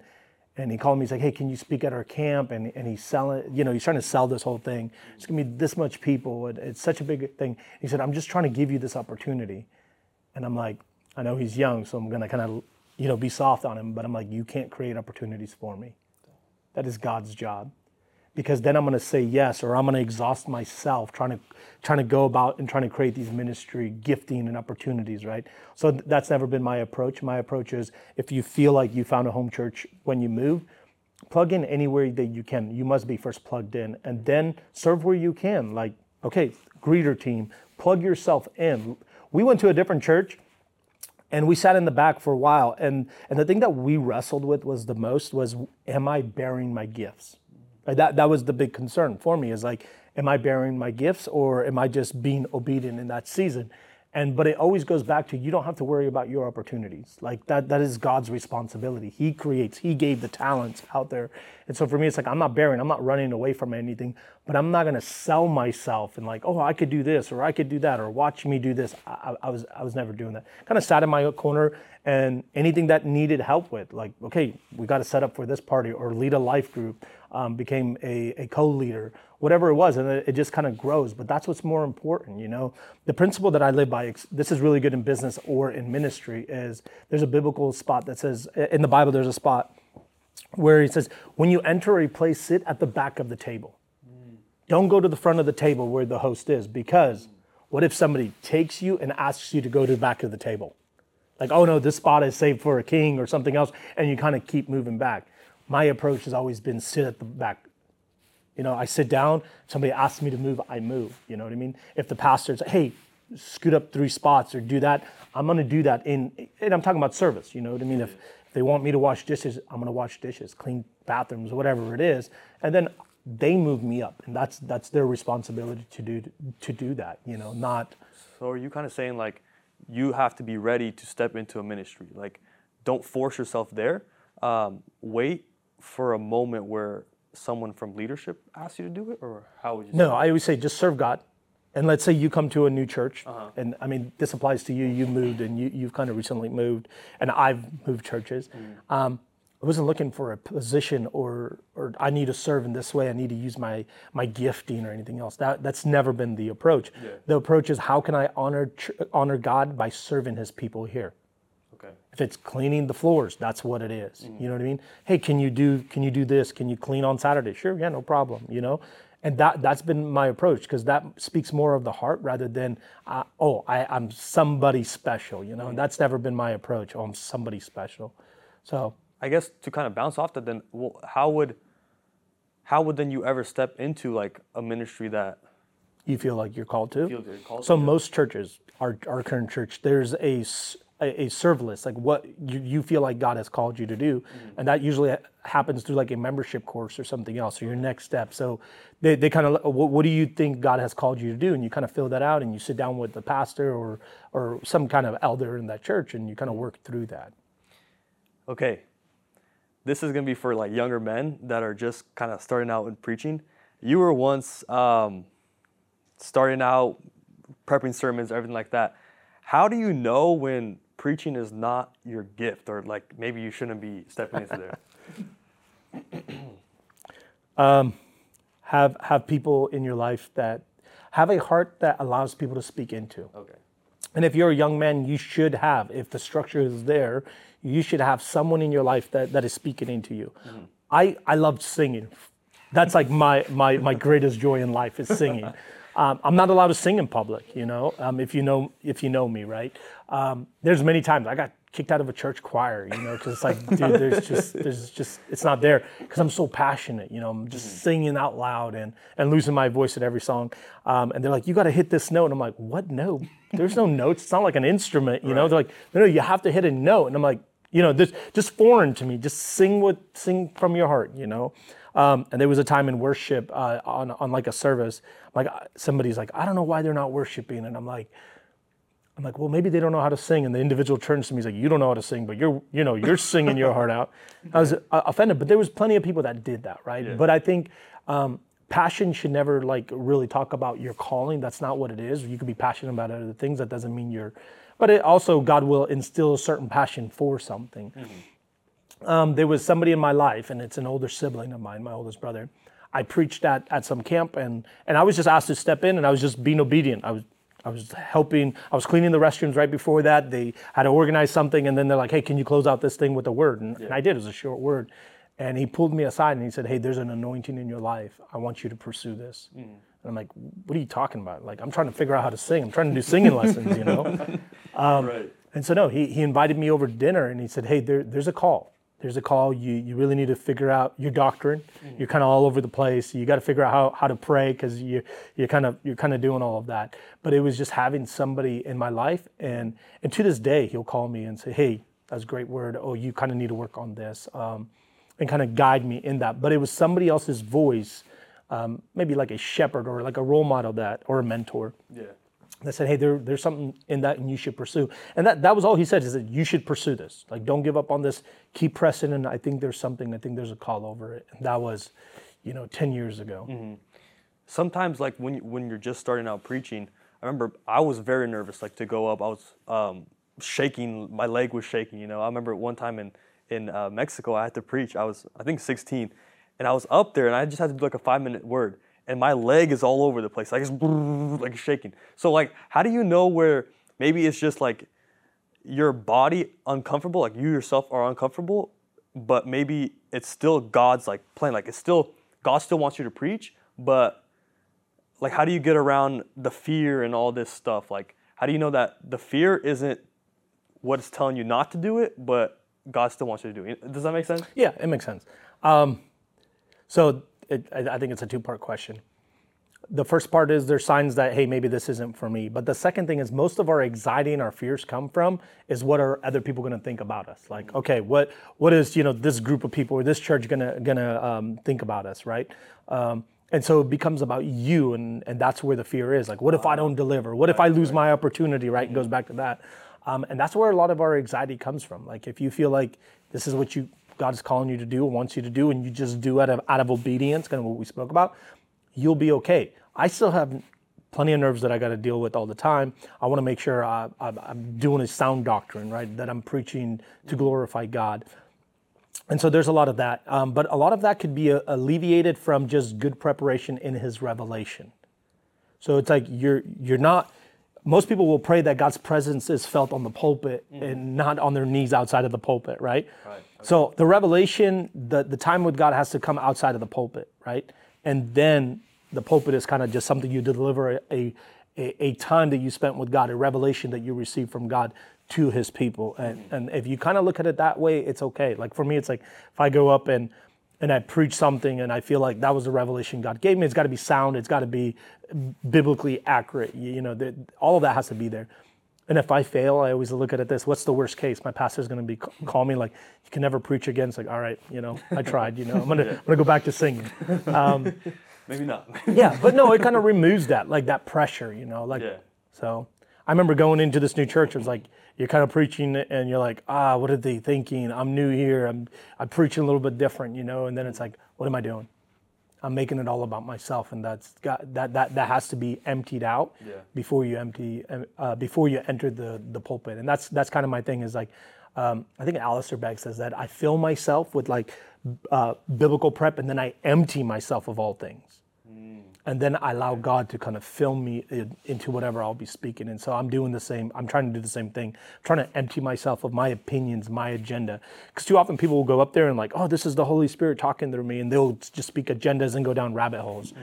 and he called me. He's like, "Hey, can you speak at our camp?" And and he's selling, you know, he's trying to sell this whole thing. It's gonna be this much people. It's such a big thing. He said, "I'm just trying to give you this opportunity," and I'm like, I know he's young, so I'm gonna kind of, you know, be soft on him. But I'm like, you can't create opportunities for me. That is God's job because then I'm going to say yes, or I'm going to exhaust myself trying to trying to go about and trying to create these ministry gifting and opportunities, right? So th- that's never been my approach. My approach is if you feel like you found a home church when you move, plug in anywhere that you can. You must be first plugged in, and then serve where you can. Like, okay, greeter team, plug yourself in. We went to a different church and we sat in the back for a while and and the thing that we wrestled with was the most was am i bearing my gifts? Uh, that that was the big concern for me. Is like, am I bearing my gifts or am I just being obedient in that season? And but it always goes back to you don't have to worry about your opportunities. Like that that is God's responsibility. He creates, He gave the talents out there. And so for me, it's like I'm not bearing, I'm not running away from anything, but I'm not gonna sell myself and like, oh, I could do this or I could do that or watch me do this. I, I was I was never doing that. Kind of sat in my corner and anything that needed help with, like, okay, we got to set up for this party or lead a life group, um, became a, a co-leader, whatever it was, and it, it just kind of grows. But that's what's more important, you know. The principle that I live by, this is really good in business or in ministry, is there's a biblical spot that says in the Bible there's a spot where he says, when you enter a place, sit at the back of the table. Don't go to the front of the table where the host is, because what if somebody takes you and asks you to go to the back of the table? like, oh no, this spot is saved for a king or something else, and you kind of keep moving back. My approach has always been sit at the back. You know, I sit down, somebody asks me to move, I move. You know what I mean? If the pastor's, hey, scoot up three spots or do that, I'm gonna do that in, and I'm talking about service, you know what I mean? If, if they want me to wash dishes, I'm gonna wash dishes, clean bathrooms, whatever it is. And then they move me up, and that's that's their responsibility to do to do that, you know, not. So are you kind of saying like, you have to be ready to step into a ministry. Like, don't force yourself there. Um, wait for a moment where someone from leadership asks you to do it, or how would you? No, I always say just serve God. And let's say you come to a new church, uh-huh. and I mean this applies to you. You moved, and you, you've kind of recently moved, and I've moved churches. Mm. Um, I wasn't looking for a position or or I need to serve in this way. I need to use my my gifting or anything else. That that's never been the approach. Yeah. The approach is how can I honor honor God by serving His people here. If it's cleaning the floors, that's what it is. Mm-hmm. You know what I mean? Hey, can you do can you do this? Can you clean on Saturday? Sure, yeah, no problem. You know, and that that's been my approach because that speaks more of the heart rather than uh, oh I, I'm somebody special. You know, mm-hmm. that's never been my approach. Oh, I'm somebody special. So I guess to kind of bounce off that, then well, how would how would then you ever step into like a ministry that you feel like you're called to? Called so to, most churches, our our current church, there's a a, a serve list, like what you, you feel like God has called you to do, mm-hmm. and that usually happens through like a membership course or something else, or your next step. So they, they kind of what, what do you think God has called you to do, and you kind of fill that out, and you sit down with the pastor or or some kind of elder in that church, and you kind of work through that. Okay, this is going to be for like younger men that are just kind of starting out in preaching. You were once um, starting out prepping sermons, everything like that. How do you know when preaching is not your gift, or like maybe you shouldn't be stepping into there? [LAUGHS] um, have have people in your life that have a heart that allows people to speak into. Okay. And if you're a young man, you should have, if the structure is there, you should have someone in your life that, that is speaking into you. Mm-hmm. I, I love singing. That's like my, my, my greatest joy in life is singing. [LAUGHS] Um, I'm not allowed to sing in public, you know, um, if you know if you know me, right? Um, there's many times I got kicked out of a church choir, you know, because it's like, dude, there's [LAUGHS] just, there's just, it's not there because I'm so passionate, you know, I'm just mm-hmm. singing out loud and and losing my voice at every song. Um, and they're like, you got to hit this note, and I'm like, what note? There's no notes. It's not like an instrument, you right. know. They're like, no, no, you have to hit a note, and I'm like, you know, this just foreign to me. Just sing what sing from your heart, you know. Um, and there was a time in worship uh, on on like a service, like uh, somebody's like, I don't know why they're not worshiping, and I'm like. I'm like, well, maybe they don't know how to sing. And the individual turns to me, he's like, you don't know how to sing, but you're, you know, you're singing your heart out. [LAUGHS] I was uh, offended, but there was plenty of people that did that, right? But I think um, passion should never like really talk about your calling. That's not what it is. You could be passionate about other things. That doesn't mean you're, but it also God will instill a certain passion for something. Um, there was somebody in my life, and it's an older sibling of mine, my oldest brother. I preached at, at some camp, and and I was just asked to step in, and I was just being obedient. I was I was helping. I was cleaning the restrooms right before that. They had to organize something, and then they're like, "Hey, can you close out this thing with a word?" And, and I did. It was a short word, and he pulled me aside and he said, "Hey, there's an anointing in your life. I want you to pursue this." Hmm. And I'm like, "What are you talking about? Like, I'm trying to figure out how to sing. I'm trying to do singing lessons, you know." [LAUGHS] Um, right. And so no, he, he invited me over to dinner and he said, Hey, there, there's a call. There's a call. You you really need to figure out your doctrine. You're kind of all over the place. You got to figure out how, how to pray because you you're kind of you're kind of doing all of that. But it was just having somebody in my life and and to this day he'll call me and say, Hey, that's a great word. Oh, you kind of need to work on this. Um, and kind of guide me in that. But it was somebody else's voice, um, maybe like a shepherd or like a role model that or a mentor Yeah. that said, "Hey, there, there's something in that, and you should pursue." And that, that was all he said is that you should pursue this. Like, don't give up on this. Keep pressing. And I think there's something. I think there's a call over it. And that was, you know, ten years ago. sometimes like when when you're just starting out preaching i remember i was very nervous like to go up i was um, shaking my leg was shaking you know i remember one time in in uh, mexico i had to preach i was i think 16 and i was up there and i just had to do like a five minute word and my leg is all over the place like it's like shaking so like how do you know where maybe it's just like your body uncomfortable like you yourself are uncomfortable but maybe it's still god's like plan like it's still god still wants you to preach but like how do you get around the fear and all this stuff like how do you know that the fear isn't what's telling you not to do it but god still wants you to do it does that make sense Yeah, it makes sense. Um, so it, I, I think it's a two part question. The first part is there's signs that hey maybe this isn't for me. But the second thing is most of our anxiety and our fears come from is what are other people going to think about us? Like okay, what what is you know this group of people or this church gonna gonna um, think about us, right? Um, and so it becomes about you, and and that's where the fear is. Like what if I don't deliver? What if I lose my opportunity? Right? It goes back to that. Um, and that's where a lot of our anxiety comes from. Like if you feel like this is what you God is calling you to do and wants you to do, and you just do out of out of obedience, kind of what we spoke about, you'll be okay. I still have plenty of nerves that I got to deal with all the time. I want to make sure I, I, I'm doing a sound doctrine, right? That I'm preaching to glorify God. And so there's a lot of that. Um, but a lot of that could be uh, alleviated from just good preparation in His revelation. So it's like you're you're not. Most people will pray that God's presence is felt on the pulpit and not on their knees outside of the pulpit, right? Right, So the revelation, the the time with God has to come outside of the pulpit, right? And then the pulpit is kind of just something you deliver a, a a time that you spent with God, a revelation that you received from God to His people. And and if you kind of look at it that way, it's okay. Like for me, it's like if I go up and and I preach something and I feel like that was the revelation God gave me. It's got to be sound. It's got to be biblically accurate. You, you know, the, all of that has to be there. And if I fail, I always look at it this: What's the worst case? My pastor's going to be call me like, "You can never preach again." It's like, all right, you know, I tried. You know, I'm gonna [LAUGHS] I'm gonna go back to singing. Um, maybe not [LAUGHS] yeah, but no, it kind of removes that like that pressure. You know, like Yeah. so. I remember going into this new church. It was like you're kind of preaching, and you're like, ah, what are they thinking? I'm new here. I'm I'm preaching a little bit different, you know. And then it's like, what am I doing? I'm making it all about myself, and that's got that that that has to be emptied out Yeah. before you empty uh, before you enter the the pulpit. And that's that's kind of my thing. Is like, um, I think Alistair Begg says that I fill myself with like uh, biblical prep, and then I empty myself of all things and then I allow God to kind of fill me in, into whatever I'll be speaking. And so I'm doing the same. I'm trying to do the same thing. I'm trying to empty myself of my opinions, my agenda. Because too often people will go up there and like, oh, this is the Holy Spirit talking through me, and they'll just speak agendas and go down rabbit holes.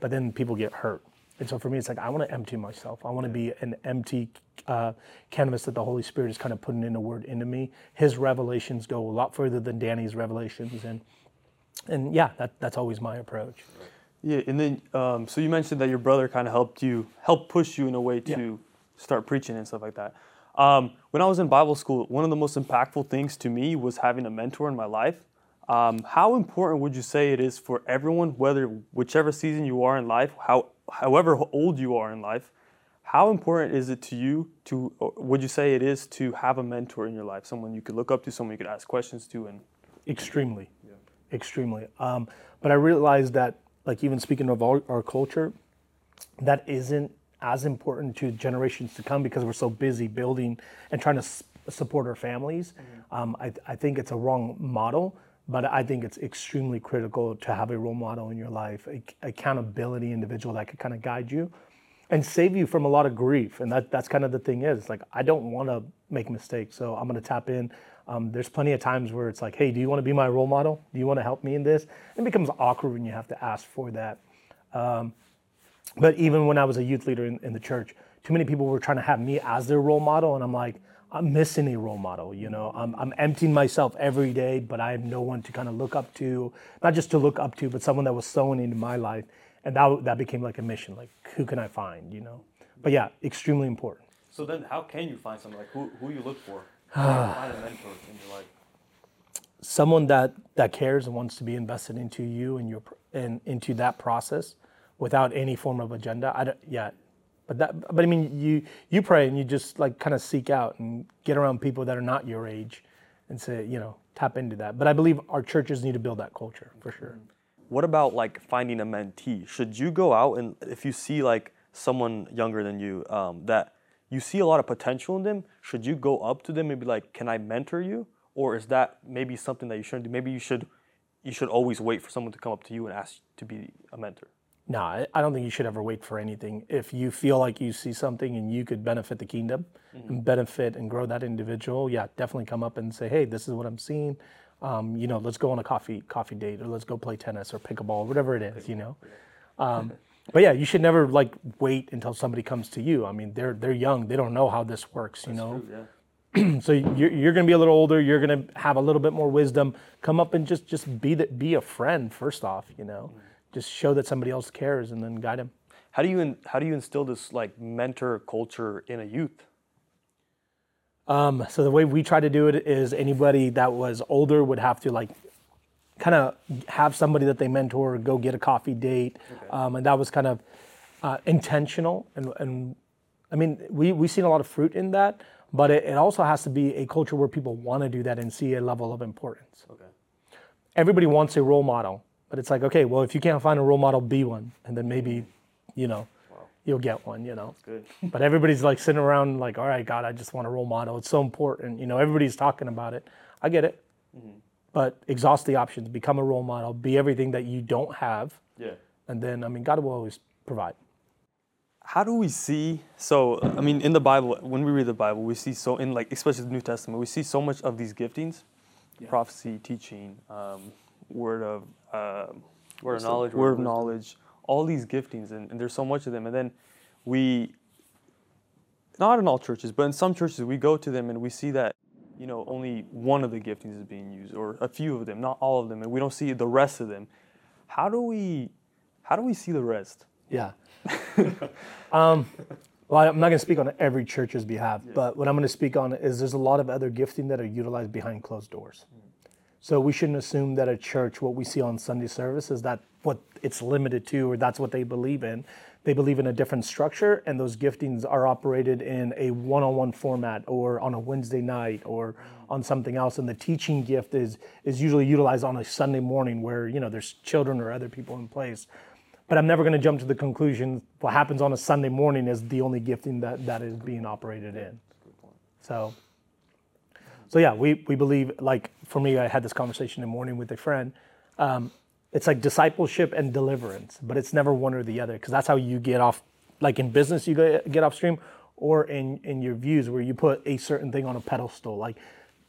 But then people get hurt. And so for me, it's like I want to empty myself. I want to be an empty uh, canvas that the Holy Spirit is kind of putting in a word into me. His revelations go a lot further than Danny's revelations, and and yeah, that, that's always my approach. Yeah, and then um, so you mentioned that your brother kind of helped you, help push you in a way to start preaching and stuff like that. Um, when I was in Bible school, one of the most impactful things to me was having a mentor in my life. Um, how important would you say it is for everyone, whether whichever season you are in life, how however old you are in life, how important is it to you to would you say it is to have a mentor in your life, someone you could look up to, someone you could ask questions to, and Extremely, extremely. Um, but I realized that, like even speaking of our, our culture, that isn't as important to generations to come because we're so busy building and trying to s- support our families. Um, I, I think it's a wrong model, but I think it's extremely critical to have a role model in your life, a, accountability individual that could kind of guide you and save you from a lot of grief. And that, that's kind of the thing is like, I don't want to make mistakes. So I'm going to tap in. Um, there's plenty of times where it's like, hey, do you want to be my role model? Do you want to help me in this? It becomes awkward when you have to ask for that. Um, but even when I was a youth leader in, in the church, too many people were trying to have me as their role model. And I'm like, I'm missing a role model. You know, mm-hmm. I'm, I'm emptying myself every day, but I have no one to kind of look up to, not just to look up to, but someone that was sowing into my life. And that, that became like a mission. Like, who can I find, you know? But yeah, extremely important. So then, how can you find someone like who who you look for? [SIGHS] You find a mentor in your life? someone that that cares and wants to be invested into you and your and into that process without any form of agenda i don't yeah but that but i mean you you pray and you just like kind of seek out and get around people that are not your age and say you know tap into that but i believe our churches need to build that culture for sure What about like finding a mentee? Should you go out and if you see like someone younger than you um, that you see a lot of potential in them, should you go up to them and be like, "Can I mentor you?" Or is that maybe something that you shouldn't do? Maybe you should you should always wait for someone to come up to you and ask to be a mentor. No I, I don't think you should ever wait for anything. If you feel like you see something and you could benefit the kingdom and benefit and grow that individual yeah definitely come up and say hey this is what i'm seeing. Um, you know let's go on a coffee coffee date or let's go play tennis or pickleball whatever it is you know? Um, [LAUGHS] but yeah you should never like wait until somebody comes to you. I mean they're they're young. They don't know how this works you know? Yeah. [CLEARS THROAT] so you're, you're going to be a little older. You're going to have a little bit more wisdom. Come up and just just be that be a friend first off you know just show that somebody else cares and then guide them How do you in, how do you instill this like mentor culture in a youth? um, so the way we try to do it is anybody that was older would have to like kind of have somebody that they mentor go get a coffee date. Um, and that was kind of uh, intentional and, and i mean we, we've seen a lot of fruit in that but it, it also has to be a culture where people want to do that and see a level of importance. Okay. everybody wants a role model, but it's like, okay, well, if you can't find a role model, be one, and then maybe, you know, you'll get one, you know. Good. [LAUGHS] But everybody's like sitting around like, all right, God, I just want a role model. It's so important, you know. Everybody's talking about it. I get it, but exhaust the options. Become a role model. Be everything that you don't have, Yeah. and then I mean, God will always provide. how do we see so i mean in the bible when we read the bible we see so in like especially the new testament we see so much of these giftings prophecy teaching um, word of uh, Word of knowledge. word of knowledge all these giftings and, and there's so much of them and then we not in all churches but in some churches we go to them and we see that you know only one of the giftings is being used or a few of them not all of them and we don't see the rest of them how do we how do we see the rest Yeah. [LAUGHS] um, well, I'm not going to speak on every church's behalf, but what I'm going to speak on is there's a lot of other gifting that are utilized behind closed doors. So we shouldn't assume that a church, what we see on Sunday service, is that what it's limited to, or that's what they believe in. They believe in a different structure, and those giftings are operated in a one-on-one format, or on a Wednesday night, or on something else. And the teaching gift is is usually utilized on a Sunday morning, where you know there's children or other people in place. But I'm never going to jump to the conclusion what happens on a Sunday morning is the only gifting that, that is being operated in. So, so yeah, we, we believe, like for me, I had this conversation in the morning with a friend. Um, it's like discipleship and deliverance, but it's never one or the other because that's how you get off, like in business, you get, get off stream or in, in your views where you put a certain thing on a pedestal. Like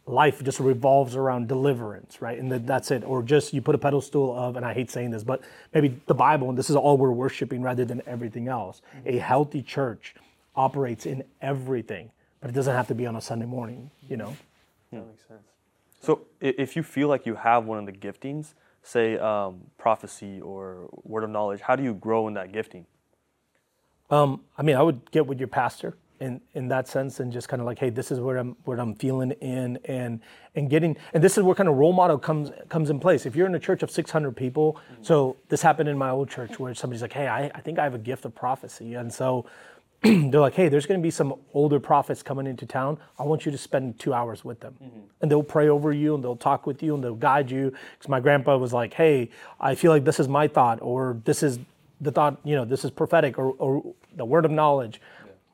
life just revolves around deliverance, right? And that, that's it. Or just you put a pedestal of, and I hate saying this, but maybe the Bible, and this is all we're worshiping rather than everything else. A healthy church operates in everything, but it doesn't have to be on a Sunday morning, you know? That makes sense. So if you feel like you have one of the giftings, say um, prophecy or word of knowledge, how do you grow in that gifting? Um, I mean, I would get with your pastor in in that sense and just kind of like hey this is where i'm what i'm feeling in and and getting and this is where kind of role model comes comes in place if you're in a church of 600 people so this happened in my old church where somebody's like hey i, I think i have a gift of prophecy and so [CLEARS THROAT] they're like hey there's going to be some older prophets coming into town. I want you to spend two hours with them. And they'll pray over you and they'll talk with you and they'll guide you. Because my grandpa was like hey i feel like this is my thought or this is the thought you know this is prophetic or, or the word of knowledge.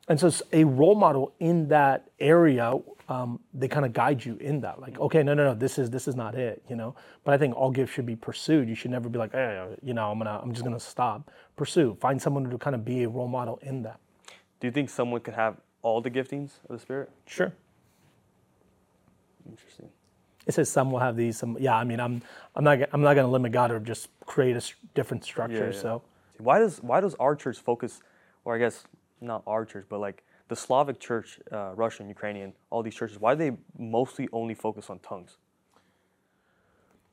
And so a role model in that area um, they kind of guide you in that like okay no no no this is this is not it you know? But i think all gifts should be pursued. You should never be like hey you know i'm gonna i'm just gonna stop. Pursue. Find someone to kind of be a role model in that Do you think someone could have all the giftings of the Spirit? sure Interesting. it says some will have these some yeah i mean i'm i'm not i'm not gonna limit god or just create a different structure yeah. so Why does why does our church focus, or I guess not our church, but like the Slavic church, uh, Russian, Ukrainian, all these churches, why do they mostly only focus on tongues?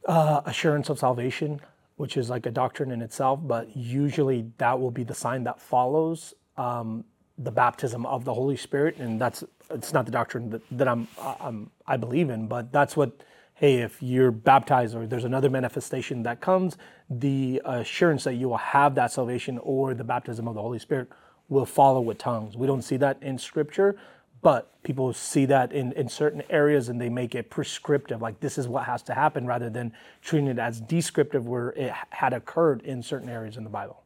uh, assurance of salvation, which is like a doctrine in itself, but usually that will be the sign that follows um, the baptism of the Holy Spirit, and that's it's not the doctrine that, that I'm, I'm I believe in, but that's what. Hey, if you're baptized or there's another manifestation that comes, the assurance that you will have that salvation or the baptism of the Holy Spirit will follow with tongues. We don't see that in Scripture, but people see that in, in certain areas and they make it prescriptive, like this is what has to happen, rather than treating it as descriptive where it had occurred in certain areas in the Bible.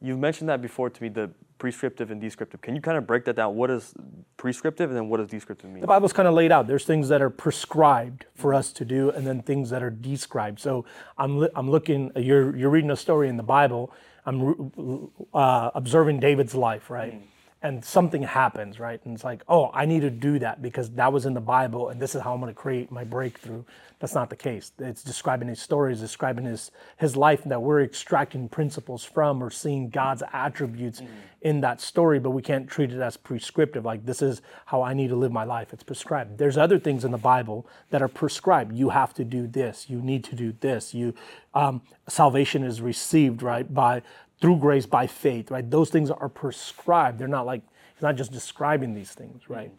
You've mentioned that before to me, the prescriptive and descriptive. Can you kind of break that down? What is prescriptive and then what does descriptive mean? The Bible's kind of laid out. There's things that are prescribed for us to do, and then things that are described. So I'm, li- I'm looking, you're, you're reading a story in the Bible, I'm uh, observing David's life, right? And something happens, right? And it's like, oh, I need to do that because that was in the Bible, and this is how I'm going to create my breakthrough. That's not the case. It's describing his stories, describing his his life that we're extracting principles from or seeing God's attributes in that story, but we can't treat it as prescriptive. Like this is how I need to live my life. It's prescribed. There's other things in the Bible that are prescribed. You have to do this. You need to do this. You um, salvation is received right by through grace by faith. Right. Those things are prescribed. They're not like it's not just describing these things. Right.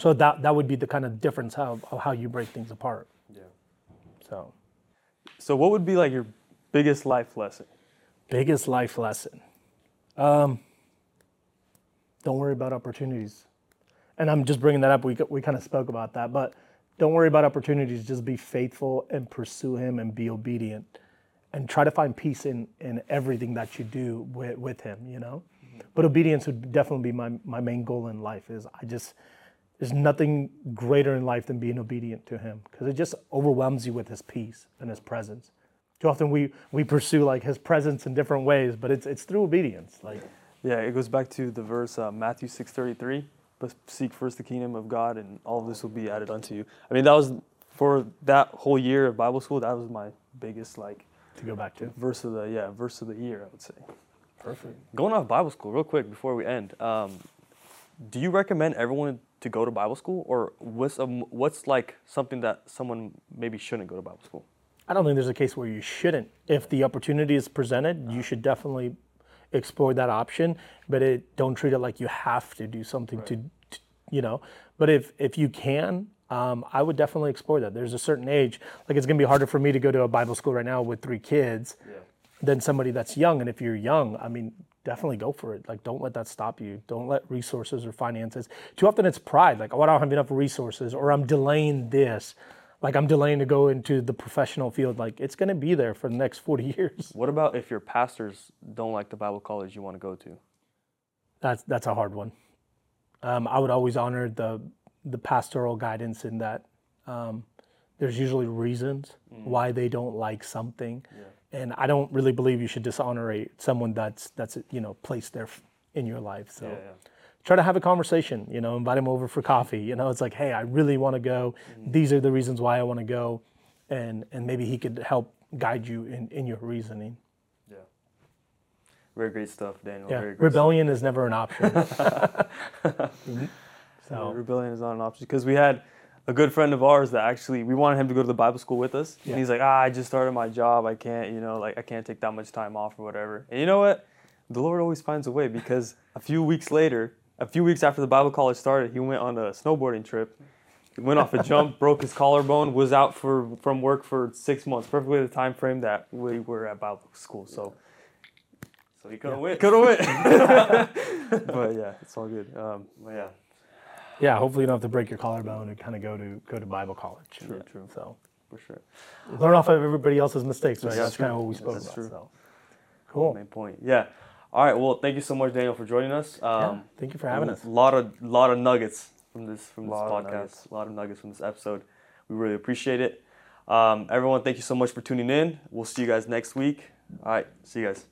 So that that would be the kind of difference of, of how you break things apart. Yeah. So So, what would be like your biggest life lesson? biggest life lesson. Um, don't worry about opportunities. And I'm just bringing that up. We, we kind of spoke about that, but don't worry about opportunities. Just be faithful and pursue Him and be obedient and try to find peace in, in everything that you do with, with Him, you know? But obedience would definitely be my, my main goal in life is I just, there's nothing greater in life than being obedient to Him because it just overwhelms you with His peace and His presence. Too often we, we pursue like His presence in different ways, but it's, it's through obedience. Like, Yeah, it goes back to the verse uh, Matthew six thirty three. But seek first the kingdom of God, and all of this will be added unto you. I mean, that was for that whole year of Bible school. That was my biggest like to go back to. verse of the yeah verse of the year. I would say. Perfect. Going off Bible school, real quick before we end, um, do you recommend everyone to go to Bible school, or what's a, what's like something that someone maybe shouldn't go to Bible school? I don't think there's a case where you shouldn't. If the opportunity is presented, you should definitely explore that option, but it don't treat it like you have to do something to, to, you know. But if if you can, um, I would definitely explore that. There's a certain age, like it's gonna be harder for me to go to a Bible school right now with three kids than somebody that's young. And if you're young, I mean, definitely go for it. Like, don't let that stop you. Don't let resources or finances. Too often it's pride. Like, oh, I don't have enough resources, or I'm delaying this. Like, I'm delaying to go into the professional field. Like, it's going to be there for the next 40 [LAUGHS] years. What about if your pastors don't like the Bible college you want to go to? That's that's a hard one. Um, I would always honor the the pastoral guidance in that. Um, there's usually reasons why they don't like something, and I don't really believe you should dishonor a- someone that's that's you know placed there in your life. So try to have a conversation. You know, invite them over for coffee. You know, it's like, hey, I really want to go. These are the reasons why I want to go, and and maybe he could help guide you in in your reasoning. Yeah. Very great stuff, Daniel. Yeah, Very great rebellion is never an option. [LAUGHS] [LAUGHS] Yeah, rebellion is not an option because we had a good friend of ours that actually we wanted him to go to the Bible school with us, Yeah. and he's like, ah, I just started my job, I can't, you know, like I can't take that much time off or whatever. And you know what? The Lord always finds a way because a few weeks later, a few weeks after the Bible college started, he went on a snowboarding trip. He went off a [LAUGHS] jump, broke his collarbone, was out for from work for six months, perfectly the time frame that we were at Bible school. So So he could have went. could have went. [LAUGHS] [LAUGHS] but yeah, it's all good. Um, Well, yeah. Yeah, hopefully you don't have to break your collarbone and kind of go to go to Bible college. True, true. So for sure. learn off of everybody else's mistakes, right? Yeah, That's kind of what we spoke That's about. true. So cool. Main point. Yeah. All right. Well, thank you so much, Daniel, for joining us. Yeah, Um, thank you for having a us. lot of lot of nuggets from this from this podcast. A lot of nuggets from this episode. We really appreciate it. Um, everyone, thank you so much for tuning in. We'll see you guys next week. All right. See you guys.